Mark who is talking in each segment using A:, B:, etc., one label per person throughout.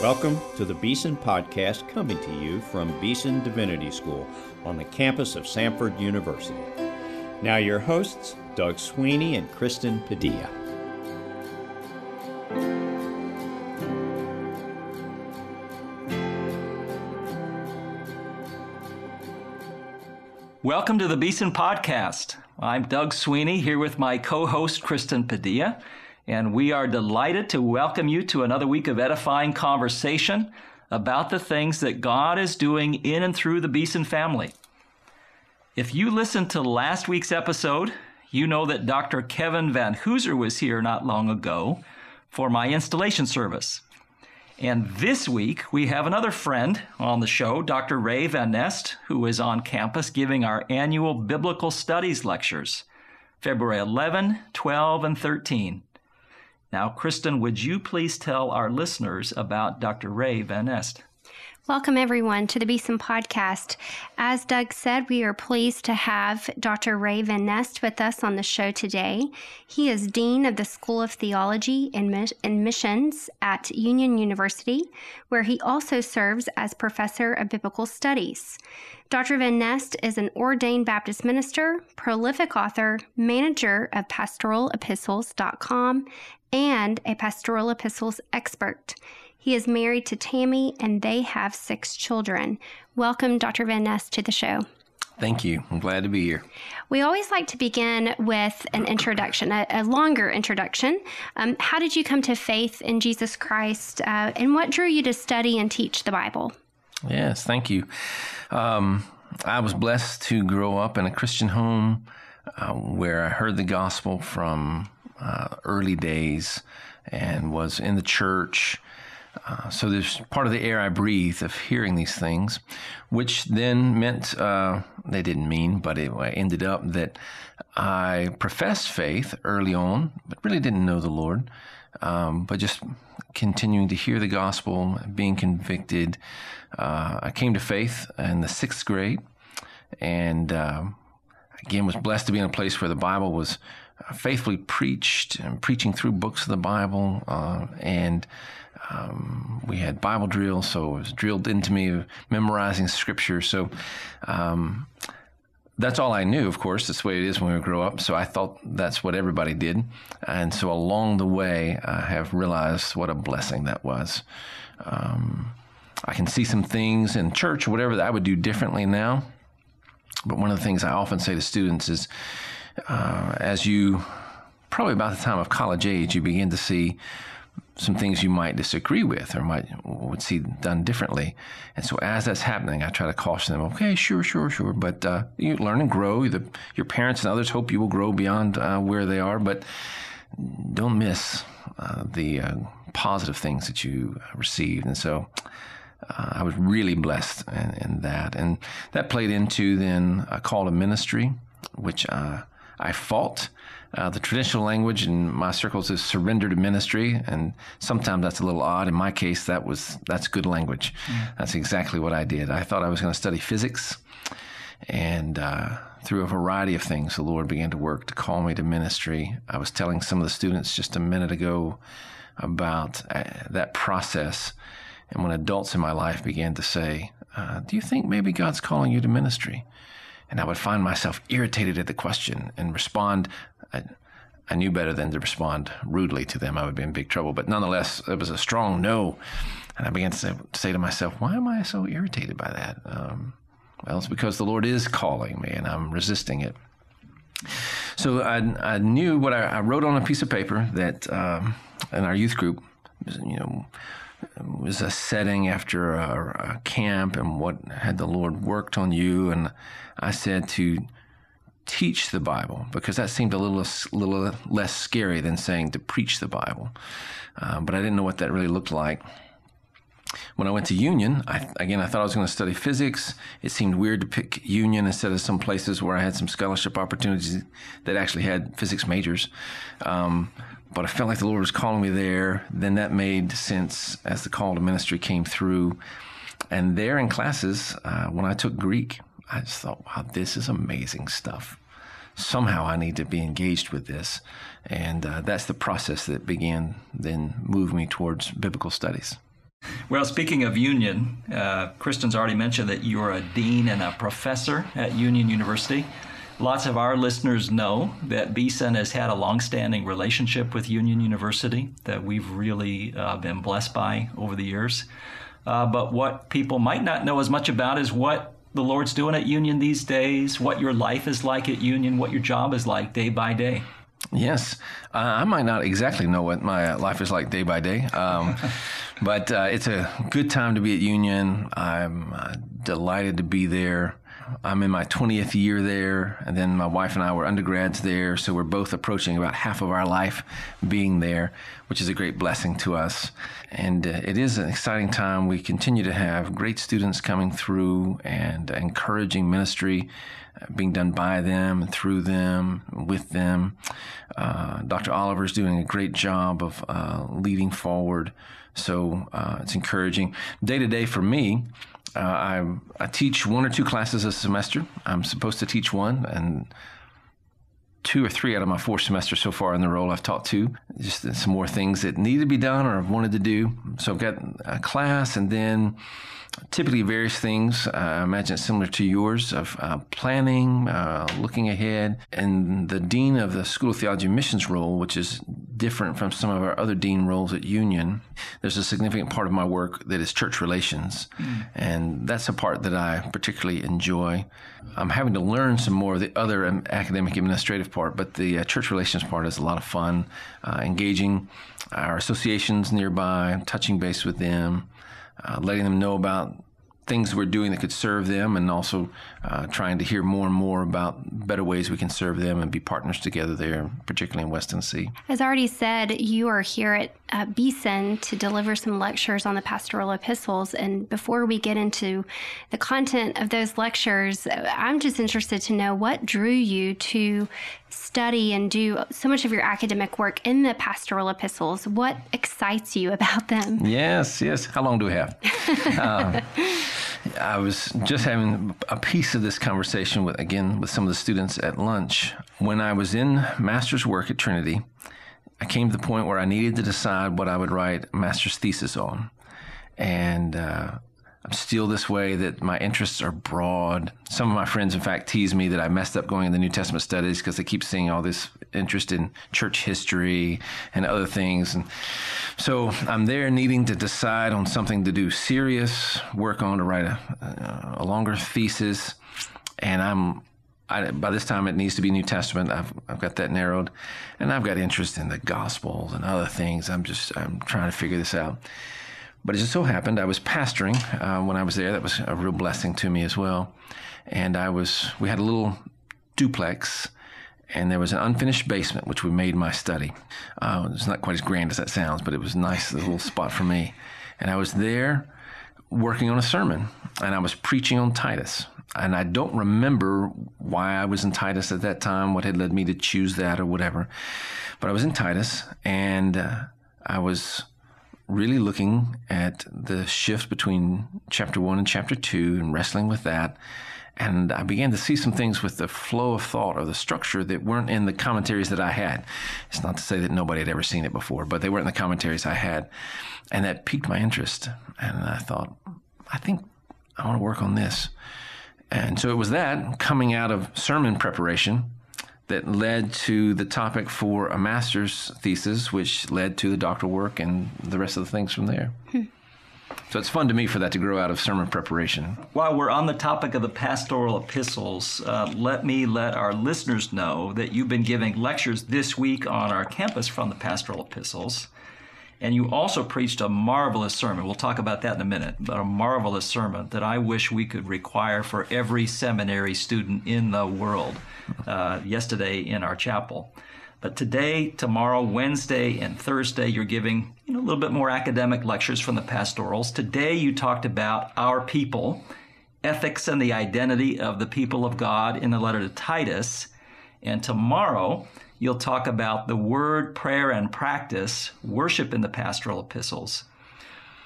A: Welcome to the Beeson Podcast coming to you from Beeson Divinity School on the campus of Samford University. Now, your hosts, Doug Sweeney and Kristen Padilla.
B: Welcome to the Beeson Podcast. I'm Doug Sweeney here with my co host, Kristen Padilla, and we are delighted to welcome you to another week of edifying conversation about the things that God is doing in and through the Beeson family. If you listened to last week's episode, you know that Dr. Kevin Vanhoozer was here not long ago for my installation service. And this week, we have another friend on the show, Dr. Ray Van Neste, who is on campus giving our annual Biblical Studies lectures, February 11, 12, and 13. Now, Kristen, would you please tell our listeners about Dr. Ray Van Neste?
C: Welcome, everyone, to the Beeson Podcast. As Doug said, we are pleased to have Dr. Ray Van Neste with us on the show today. He is Dean of the School of Theology and Missions at Union University, where he also serves as Professor of Biblical Studies. Dr. Van Neste is an ordained Baptist minister, prolific author, manager of pastoralepistles.com, and a pastoral epistles expert. He is married to Tammy and they have six children. Welcome, Dr. Van Neste, to the show.
D: Thank you. I'm glad to be here.
C: We always like to begin with an introduction, a, a longer introduction. Um, how did you come to faith in Jesus Christ, uh, and what drew you to study and teach the Bible?
D: Yes, thank you. Um, I was blessed to grow up in a Christian home uh, where I heard the gospel from uh, early days and was in the church uh, so there's part of the air I breathe of hearing these things, which then meant uh, they didn't mean, but it ended up that I professed faith early on, but really didn't know the Lord. Um, but just continuing to hear the gospel, being convicted, uh, I came to faith in the sixth grade, and um, again was blessed to be in a place where the Bible was faithfully preached and preaching through books of the Bible, uh, and um, we had Bible drills, so it was drilled into me memorizing scripture. So um, that's all I knew, of course. That's the way it is when we grow up. So I thought that's what everybody did. And so along the way, I have realized what a blessing that was. Um, I can see some things in church whatever that I would do differently now. But one of the things I often say to students is uh, as you, probably about the time of college age, you begin to see some things you might disagree with or might would see done differently. And so as that's happening, I try to caution them. Okay, sure, sure, sure, but uh, you learn and grow. The, your parents and others hope you will grow beyond uh, where they are, but don't miss uh, the uh, positive things that you received. And so. Uh, I was really blessed in, in, that, and that played into then a call to ministry, which uh, I fought uh, the traditional language in my circles is surrender to ministry, and sometimes that's a little odd. In my case, that was that's good language. Yeah. That's exactly what I did. I thought I was going to study physics, and uh, through a variety of things, the Lord began to work to call me to ministry. I was telling some of the students just a minute ago about uh, that process, and when adults in my life began to say, uh, "Do you think maybe God's calling you to ministry?" and I would find myself irritated at the question and respond. I, I, knew better than to respond rudely to them. I would be in big trouble. But nonetheless, it was a strong no. And I began to say, to, say to myself, why am I so irritated by that? Um, well, it's because the Lord is calling me and I'm resisting it. So I, I knew what I, I, wrote on a piece of paper that um, in our youth group, you know, was a setting after a, a, camp and what had the Lord worked on you. And I said to teach the Bible because that seemed a little, little less scary than saying to preach the Bible. Uh, but I didn't know what that really looked like. When I went to Union, I, again, I thought I was going to study physics. It seemed weird to pick Union instead of some places where I had some scholarship opportunities that actually had physics majors. Um, but I felt like the Lord was calling me there. Then that made sense as the call to ministry came through. And there in classes, uh, when I took Greek, I just thought, wow, this is amazing stuff. Somehow I need to be engaged with this. And uh, that's the process that began then moved me towards biblical studies.
B: Well, speaking of Union, uh, Kristen's already mentioned that you're a dean and a professor at Union University. Lots of our listeners know that Beeson has had a longstanding relationship with Union University that we've really uh, been blessed by over the years. Uh, but what people might not know as much about is what the Lord's doing at Union these days, what your life is like at Union, what your job is like day by day.
D: Yes, uh, I might not exactly know what my life is like day by day, um, but uh, it's a good time to be at Union. I'm uh, delighted to be there. I'm in my 20th year there, and then my wife and I were undergrads there, so we're both approaching about half of our life being there, which is a great blessing to us. And uh, it is an exciting time. We continue to have great students coming through and encouraging ministry uh, being done by them through them, with them. Uh, Dr. Oliver is doing a great job of uh, leading forward. So uh, it's encouraging. Day to day for me, uh, I, I teach one or two classes a semester. I'm supposed to teach one, and two or three out of my four semesters so far in the role I've taught two. Just some more things that need to be done or I've wanted to do. So I've got a class and then typically various things. Uh, I imagine it's similar to yours of uh, planning, uh, looking ahead, and the dean of the School of Theology Missions role, which is different from some of our other dean roles at Union. There's a significant part of my work that is church relations, mm. and that's a part that I particularly enjoy. I'm having to learn some more of the other academic administrative part, but the uh, church relations part is a lot of fun, uh, engaging our associations nearby, touching base with them uh, letting them know about things we're doing that could serve them and also uh, trying to hear more and more about better ways we can serve them and be partners together there, particularly in West Tennessee.
C: As already said, you are here at uh, Beeson to deliver some lectures on the pastoral epistles. And before we get into the content of those lectures, I'm just interested to know what drew you to study and do so much of your academic work in the pastoral epistles. What excites you about them?
D: Yes, yes. How long do we have? um, I was just having a piece of this conversation with again with some of the students at lunch. When I was in master's work at Trinity, I came to the point where I needed to decide what I would write master's thesis on, and uh, I'm still this way that my interests are broad. Some of my friends, in fact, tease me that I messed up going in the New Testament studies because they keep seeing all this interest in church history and other things. And so I'm there needing to decide on something to do serious, work on to write a, a longer thesis. And I'm I, by this time, it needs to be New Testament. I've, I've got that narrowed, and I've got interest in the Gospels and other things. I'm just I'm trying to figure this out. But it just so happened I was pastoring uh, when I was there. That was a real blessing to me as well. And I was, we had a little duplex and there was an unfinished basement, which we made my study. Uh, it's not quite as grand as that sounds, but it was a nice little spot for me. And I was there working on a sermon and I was preaching on Titus. And I don't remember why I was in Titus at that time, what had led me to choose that or whatever. But I was in Titus and uh, I was really looking at the shift between chapter one and chapter two and wrestling with that. And I began to see some things with the flow of thought or the structure that weren't in the commentaries that I had. It's not to say that nobody had ever seen it before, but they weren't in the commentaries I had. And that piqued my interest. And I thought, I think I want to work on this. And so it was that coming out of sermon preparation that led to the topic for a master's thesis, which led to the doctoral work and the rest of the things from there. Hmm. So it's fun to me for that to grow out of sermon preparation.
B: While we're on the topic of the pastoral epistles, uh, let me let our listeners know that you've been giving lectures this week on our campus from the pastoral epistles. And you also preached a marvelous sermon. We'll talk about that in a minute, but a marvelous sermon that I wish we could require for every seminary student in the world uh, yesterday in our chapel. But today, tomorrow, Wednesday, and Thursday, you're giving you know, a little bit more academic lectures from the pastorals. Today, you talked about our people, ethics and the identity of the people of God in the letter to Titus. And tomorrow, you'll talk about the word, prayer, and practice, worship in the pastoral epistles.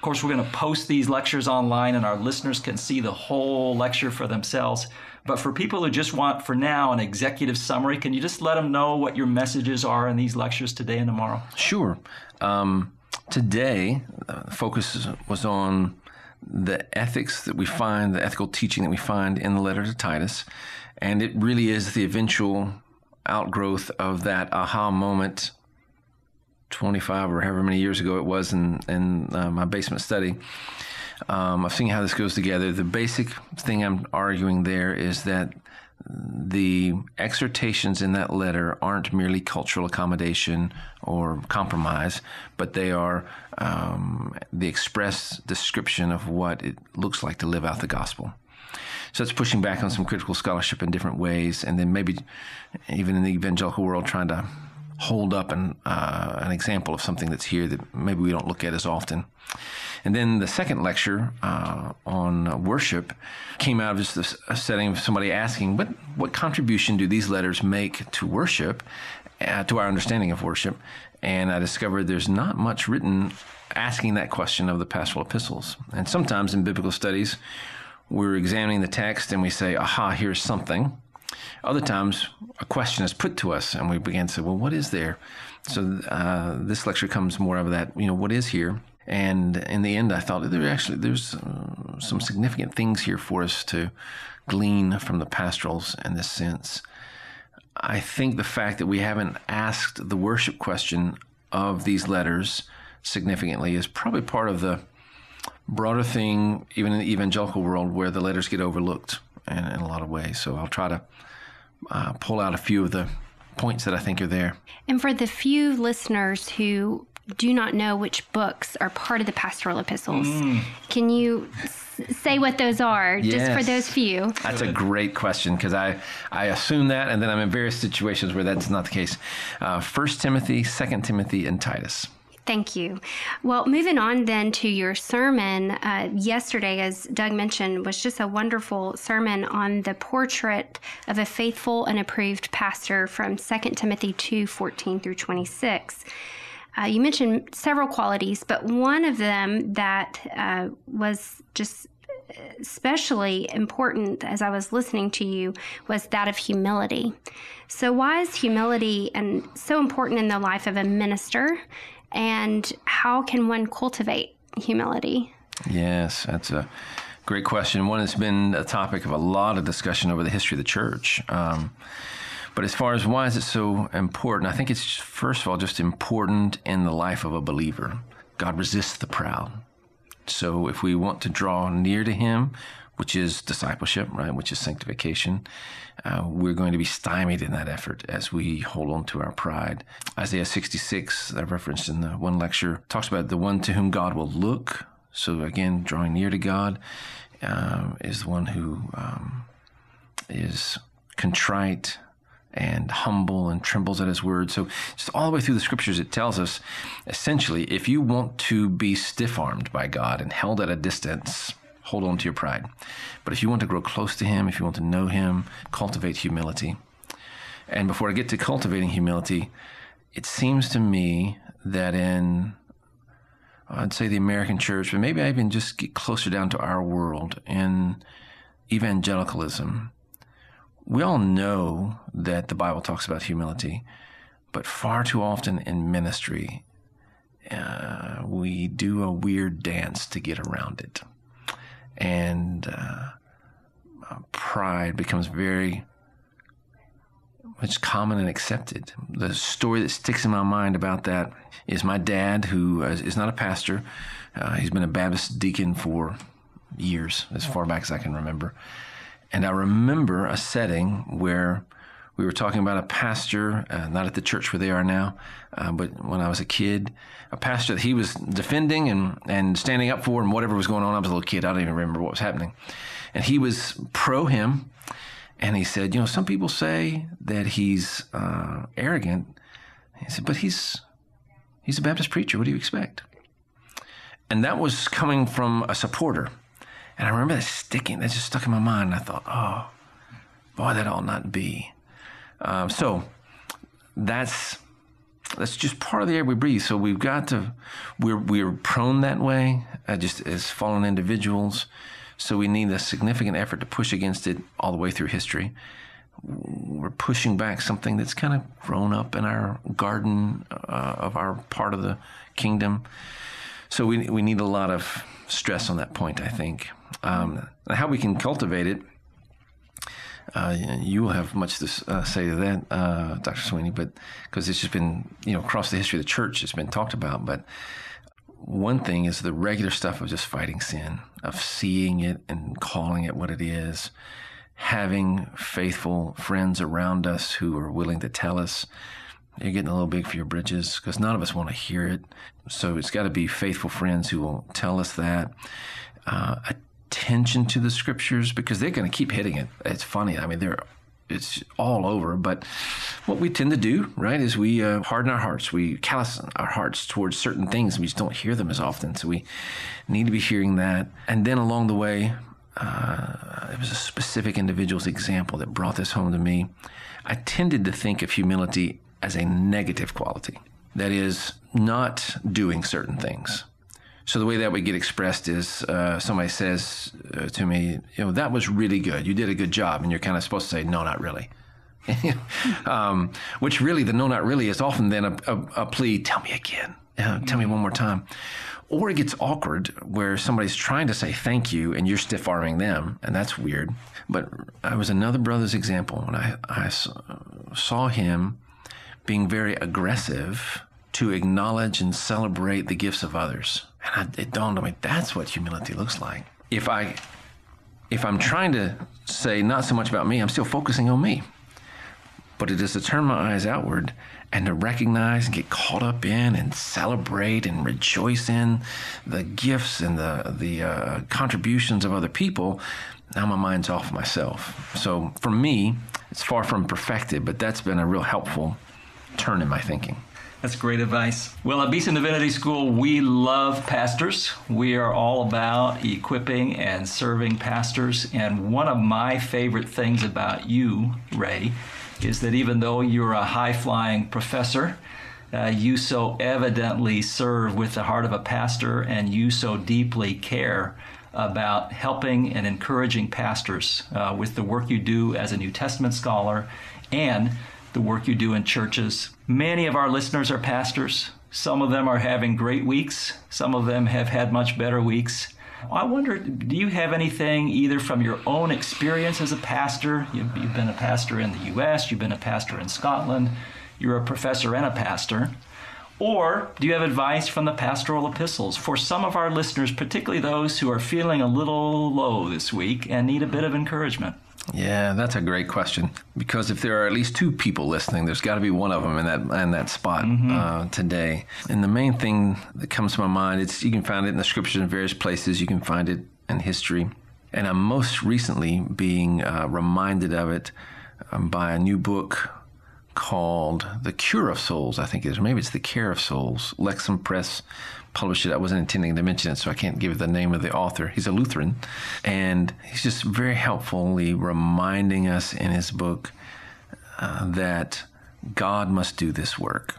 B: Course, we're going to post these lectures online and our listeners can see the whole lecture for themselves. But for people who just want, for now, an executive summary, can you just let them know what your messages are in these lectures today and tomorrow?
D: Sure. Um, Today, the focus was on the ethics that we find, the ethical teaching that we find in the letter to Titus. And it really is the eventual outgrowth of that aha moment 25 or however many years ago it was in, in uh, my basement study. Um, I've seen how this goes together. The basic thing I'm arguing there is that the exhortations in that letter aren't merely cultural accommodation or compromise, but they are um, the express description of what it looks like to live out the gospel. So it's pushing back on some critical scholarship in different ways, and then maybe even in the evangelical world, trying to hold up an, uh, an example of something that's here that maybe we don't look at as often. And then the second lecture uh, on worship came out of just a setting of somebody asking, what, what contribution do these letters make to worship, uh, to our understanding of worship? And I discovered there's not much written asking that question of the pastoral epistles. And sometimes in biblical studies, we're examining the text and we say, aha, here's something. Other times, a question is put to us, and we begin to say, well, what is there? So uh, this lecture comes more of that, you know, what is here? And in the end, I thought there actually there's uh, some significant things here for us to glean from the pastorals in this sense. I think the fact that we haven't asked the worship question of these letters significantly is probably part of the broader thing, even in the evangelical world, where the letters get overlooked in, in a lot of ways. So I'll try to uh, pull out a few of the points that I think are there.
C: And for the few listeners who do not know which books are part of the pastoral epistles. Mm. Can you s- say what those are, yes. just for those few?
D: That's a great question because I, I assume that, and then I'm in various situations where that's not the case. Uh, First Timothy, Second Timothy, and Titus.
C: Thank you. Well, moving on then to your sermon uh, yesterday, as Doug mentioned, was just a wonderful sermon on the portrait of a faithful and approved pastor from 2 Timothy 2 14 through 26. Uh, you mentioned several qualities, but one of them that uh, was just especially important as I was listening to you was that of humility. So, why is humility and so important in the life of a minister? And how can one cultivate humility?
D: Yes, that's a great question. One that's been a topic of a lot of discussion over the history of the church. Um, but as far as why is it so important, I think it's first of all just important in the life of a believer. God resists the proud. So if we want to draw near to Him, which is discipleship, right, which is sanctification, uh, we're going to be stymied in that effort as we hold on to our pride. Isaiah 66, I referenced in the one lecture, talks about the one to whom God will look. So again, drawing near to God uh, is the one who um, is contrite, and humble and trembles at his word. So just all the way through the scriptures, it tells us essentially, if you want to be stiff armed by God and held at a distance, hold on to your pride. But if you want to grow close to him, if you want to know him, cultivate humility. And before I get to cultivating humility, it seems to me that in I'd say the American church, but maybe I even just get closer down to our world in evangelicalism we all know that the Bible talks about humility, but far too often in ministry, uh, we do a weird dance to get around it. And uh, pride becomes very much common and accepted. The story that sticks in my mind about that is my dad, who is not a pastor. Uh, he's been a Baptist deacon for years, as far back as I can remember. And I remember a setting where we were talking about a pastor, uh, not at the church where they are now, uh, but when I was a kid, a pastor that he was defending and, and standing up for and whatever was going on. I was a little kid. I don't even remember what was happening. And he was pro him. And he said, you know, some people say that he's uh, arrogant. He said, but he's, he's a Baptist preacher. What do you expect? And that was coming from a supporter. And I remember that sticking, that just stuck in my mind. And I thought, oh, boy, that ought not be. Um, so that's that's just part of the air we breathe. So we've got to, we're we're prone that way, uh, just as fallen individuals. So we need a significant effort to push against it all the way through history. we're pushing back something that's kind of grown up in our garden uh, of our part of the kingdom. So we we need a lot of stress on that point. I think um, how we can cultivate it. Uh, you will have much to uh, say to that, uh, Dr. Sweeney, but because it's just been, you know, across the history of the church, it's been talked about. But one thing is the regular stuff of just fighting sin, of seeing it and calling it what it is, having faithful friends around us who are willing to tell us you're getting a little big for your britches because none of us want to hear it. So it's got to be faithful friends who will tell us that. Uh, attention to the scriptures because they're going to keep hitting it. It's funny. I mean, they're it's all over. But what we tend to do, right, is we uh, harden our hearts. We callous our hearts towards certain things. We just don't hear them as often. So we need to be hearing that. And then along the way, uh, it was a specific individual's example that brought this home to me. I tended to think of humility as a negative quality. That is, not doing certain things. So the way that would get expressed is uh, somebody says uh, to me, you know, that was really good. You did a good job. And you're kind of supposed to say, no, not really. um, which really, the no, not really is often then a, a, a plea, tell me again. Uh, tell me one more time. Or it gets awkward where somebody's trying to say thank you and you're stiff arming them, and that's weird. But I was another brother's example, and I, I saw him being very aggressive to acknowledge and celebrate the gifts of others. And I, it dawned on me that's what humility looks like. If I if I'm trying to say not so much about me, I'm still focusing on me. But it is to turn my eyes outward and to recognize and get caught up in and celebrate and rejoice in the gifts and the the uh, contributions of other people. Now my mind's off myself. So for me, it's far from perfected, but that's been a real helpful turn in my thinking.
B: That's great advice. Well, at Beeson Divinity School, we love pastors. We are all about equipping and serving pastors. And one of my favorite things about you, Ray, is that even though you're a high flying professor, uh, you so evidently serve with the heart of a pastor and you so deeply care about helping and encouraging pastors uh, with the work you do as a New Testament scholar and the work you do in churches. Many of our listeners are pastors. Some of them are having great weeks. Some of them have had much better weeks. I wonder, do you have anything either from your own experience as a pastor? You've, you've been a pastor in the U.S., you've been a pastor in Scotland, you're a professor and a pastor. Or do you have advice from the pastoral epistles for some of our listeners, particularly those who are feeling a little low this week and need a bit of encouragement?
D: Yeah, that's a great question. Because if there are at least two people listening, there's got to be one of them in that in that spot mm-hmm. uh, today. And the main thing that comes to my mind, it's you can find it in the scriptures in various places. You can find it in history, and I'm most recently being uh, reminded of it um, by a new book called "The Cure of Souls." I think it is. Maybe it's "The Care of Souls." Lexham Press published it. I wasn't intending to mention it, so I can't give the name of the author. He's a Lutheran, and he's just very helpfully reminding us in his book uh, that God must do this work.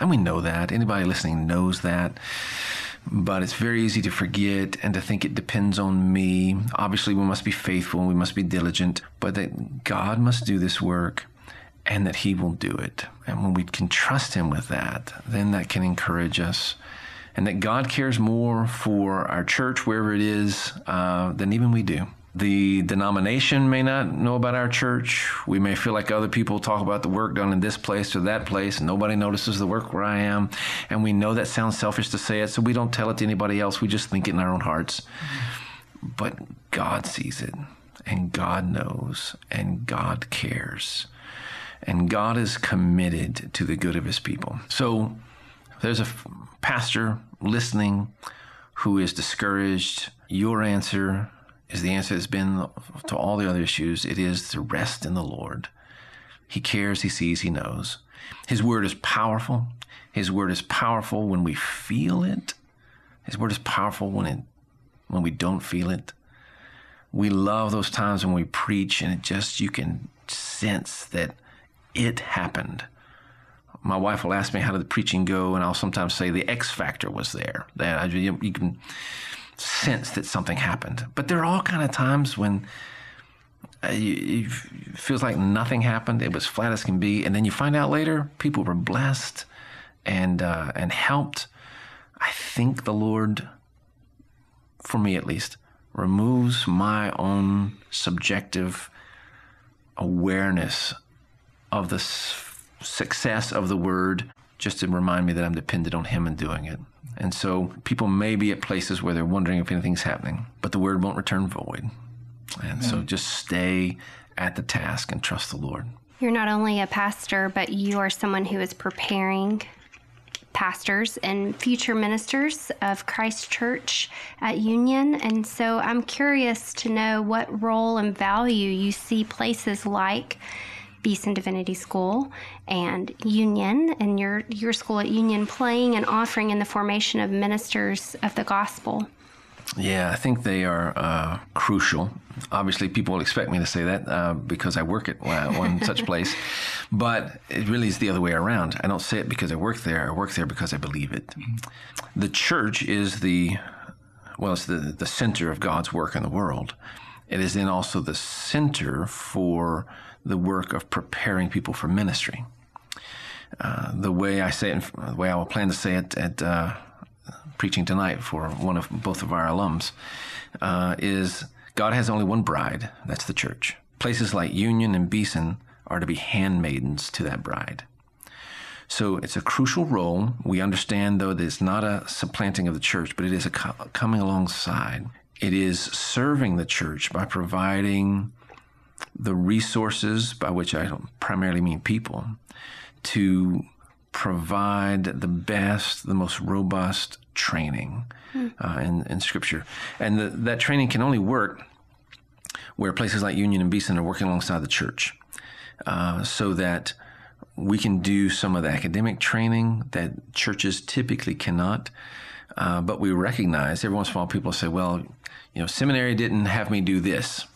D: And we know that. Anybody listening knows that. But it's very easy to forget and to think it depends on me. Obviously, we must be faithful and we must be diligent, but that God must do this work and that He will do it. And when we can trust Him with that, then that can encourage us and that God cares more for our church, wherever it is, uh, than even we do. The denomination may not know about our church. We may feel like other people talk about the work done in this place or that place, nobody notices the work where I am. And we know that sounds selfish to say it, so we don't tell it to anybody else. We just think it in our own hearts. But God sees it, and God knows, and God cares. And God is committed to the good of his people. So there's a pastor listening who is discouraged, your answer is the answer that's been to all the other issues. It is to rest in the Lord. He cares, He sees, He knows. His word is powerful. His word is powerful when we feel it. His word is powerful when it when we don't feel it. We love those times when we preach and it just you can sense that it happened my wife will ask me how did the preaching go, and I'll sometimes say the X factor was there. That I, you, you can sense that something happened. But there are all kind of times when uh, it feels like nothing happened. It was flat as can be, and then you find out later people were blessed and uh, and helped. I think the Lord, for me at least, removes my own subjective awareness of the success of the word, just to remind me that I'm dependent on Him in doing it. And so people may be at places where they're wondering if anything's happening, but the word won't return void. And so just stay at the task and trust the Lord.
C: You're not only a pastor, but you are someone who is preparing pastors and future ministers of Christ Church at Union. And so I'm curious to know what role and value you see places like Beeson Divinity School and Union and your, your school at Union playing and offering in the formation of ministers of the gospel.
D: Yeah, I think they are uh, crucial. Obviously, people will expect me to say that uh, because I work at one, one such place, but it really is the other way around. I don't say it because I work there. I work there because I believe it. The church is the well, it's the the center of God's work in the world. It is then also the center for the work of preparing people for ministry. Uh, the way I say it, the way I will plan to say it at uh, preaching tonight for one of both of our alums uh, is God has only one bride. That's the church. Places like Union and Beeson are to be handmaidens to that bride. So it's a crucial role. We understand, though, that it's not a supplanting of the church, but it is a co- coming alongside. It is serving the church by providing the resources, by which I primarily mean people, to provide the best, the most robust training uh, in, in Scripture. And the, that training can only work where places like Union and Beeson are working alongside the church uh, so that we can do some of the academic training that churches typically cannot. Uh, but we recognize every once in a while people say, well, you know, seminary didn't have me do this.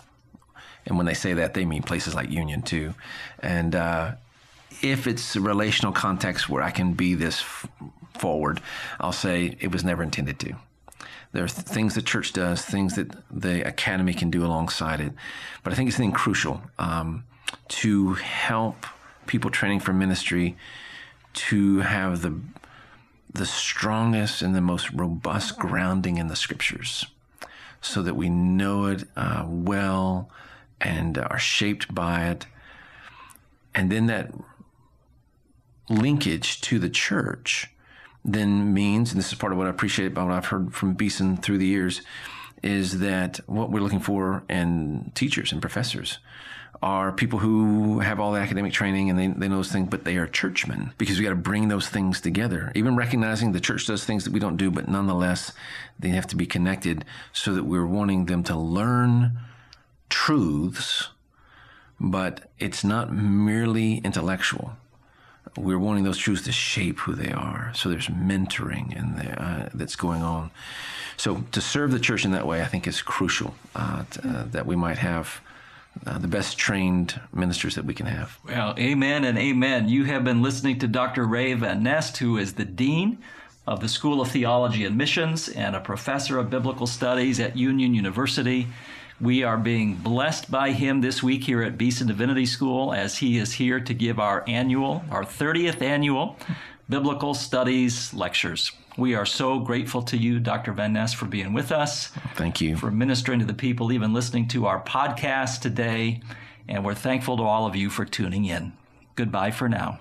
D: And when they say that, they mean places like Union too. And uh, if it's a relational context where I can be this f- forward, I'll say it was never intended to. There are th- things the church does, things that the academy can do alongside it. But I think it's something crucial um, to help people training for ministry to have the the strongest and the most robust grounding in the scriptures so that we know it uh, well and are shaped by it. And then that linkage to the church then means, and this is part of what I appreciate about what I've heard from Beeson through the years, is that what we're looking for in teachers and professors are people who have all the academic training and they, they know those things, but they are churchmen because we got to bring those things together. Even recognizing the church does things that we don't do, but nonetheless, they have to be connected so that we're wanting them to learn truths, but it's not merely intellectual. We're wanting those truths to shape who they are. So there's mentoring in there uh, that's going on. So to serve the church in that way, I think is crucial uh, to, uh, that we might have uh, the best trained ministers that we can have.
B: Well, amen and amen. You have been listening to Dr. Ray Van Neste, who is the Dean of the School of Theology and Missions and a professor of biblical studies at Union University. We are being blessed by him this week here at Beeson Divinity School as he is here to give our annual, our 30th annual Biblical Studies lectures. We are so grateful to you, Dr. Van Neste, for being with us
D: Thank you.
B: for ministering to the people, even listening to our podcast today. And we're thankful to all of you for tuning in. Goodbye for now.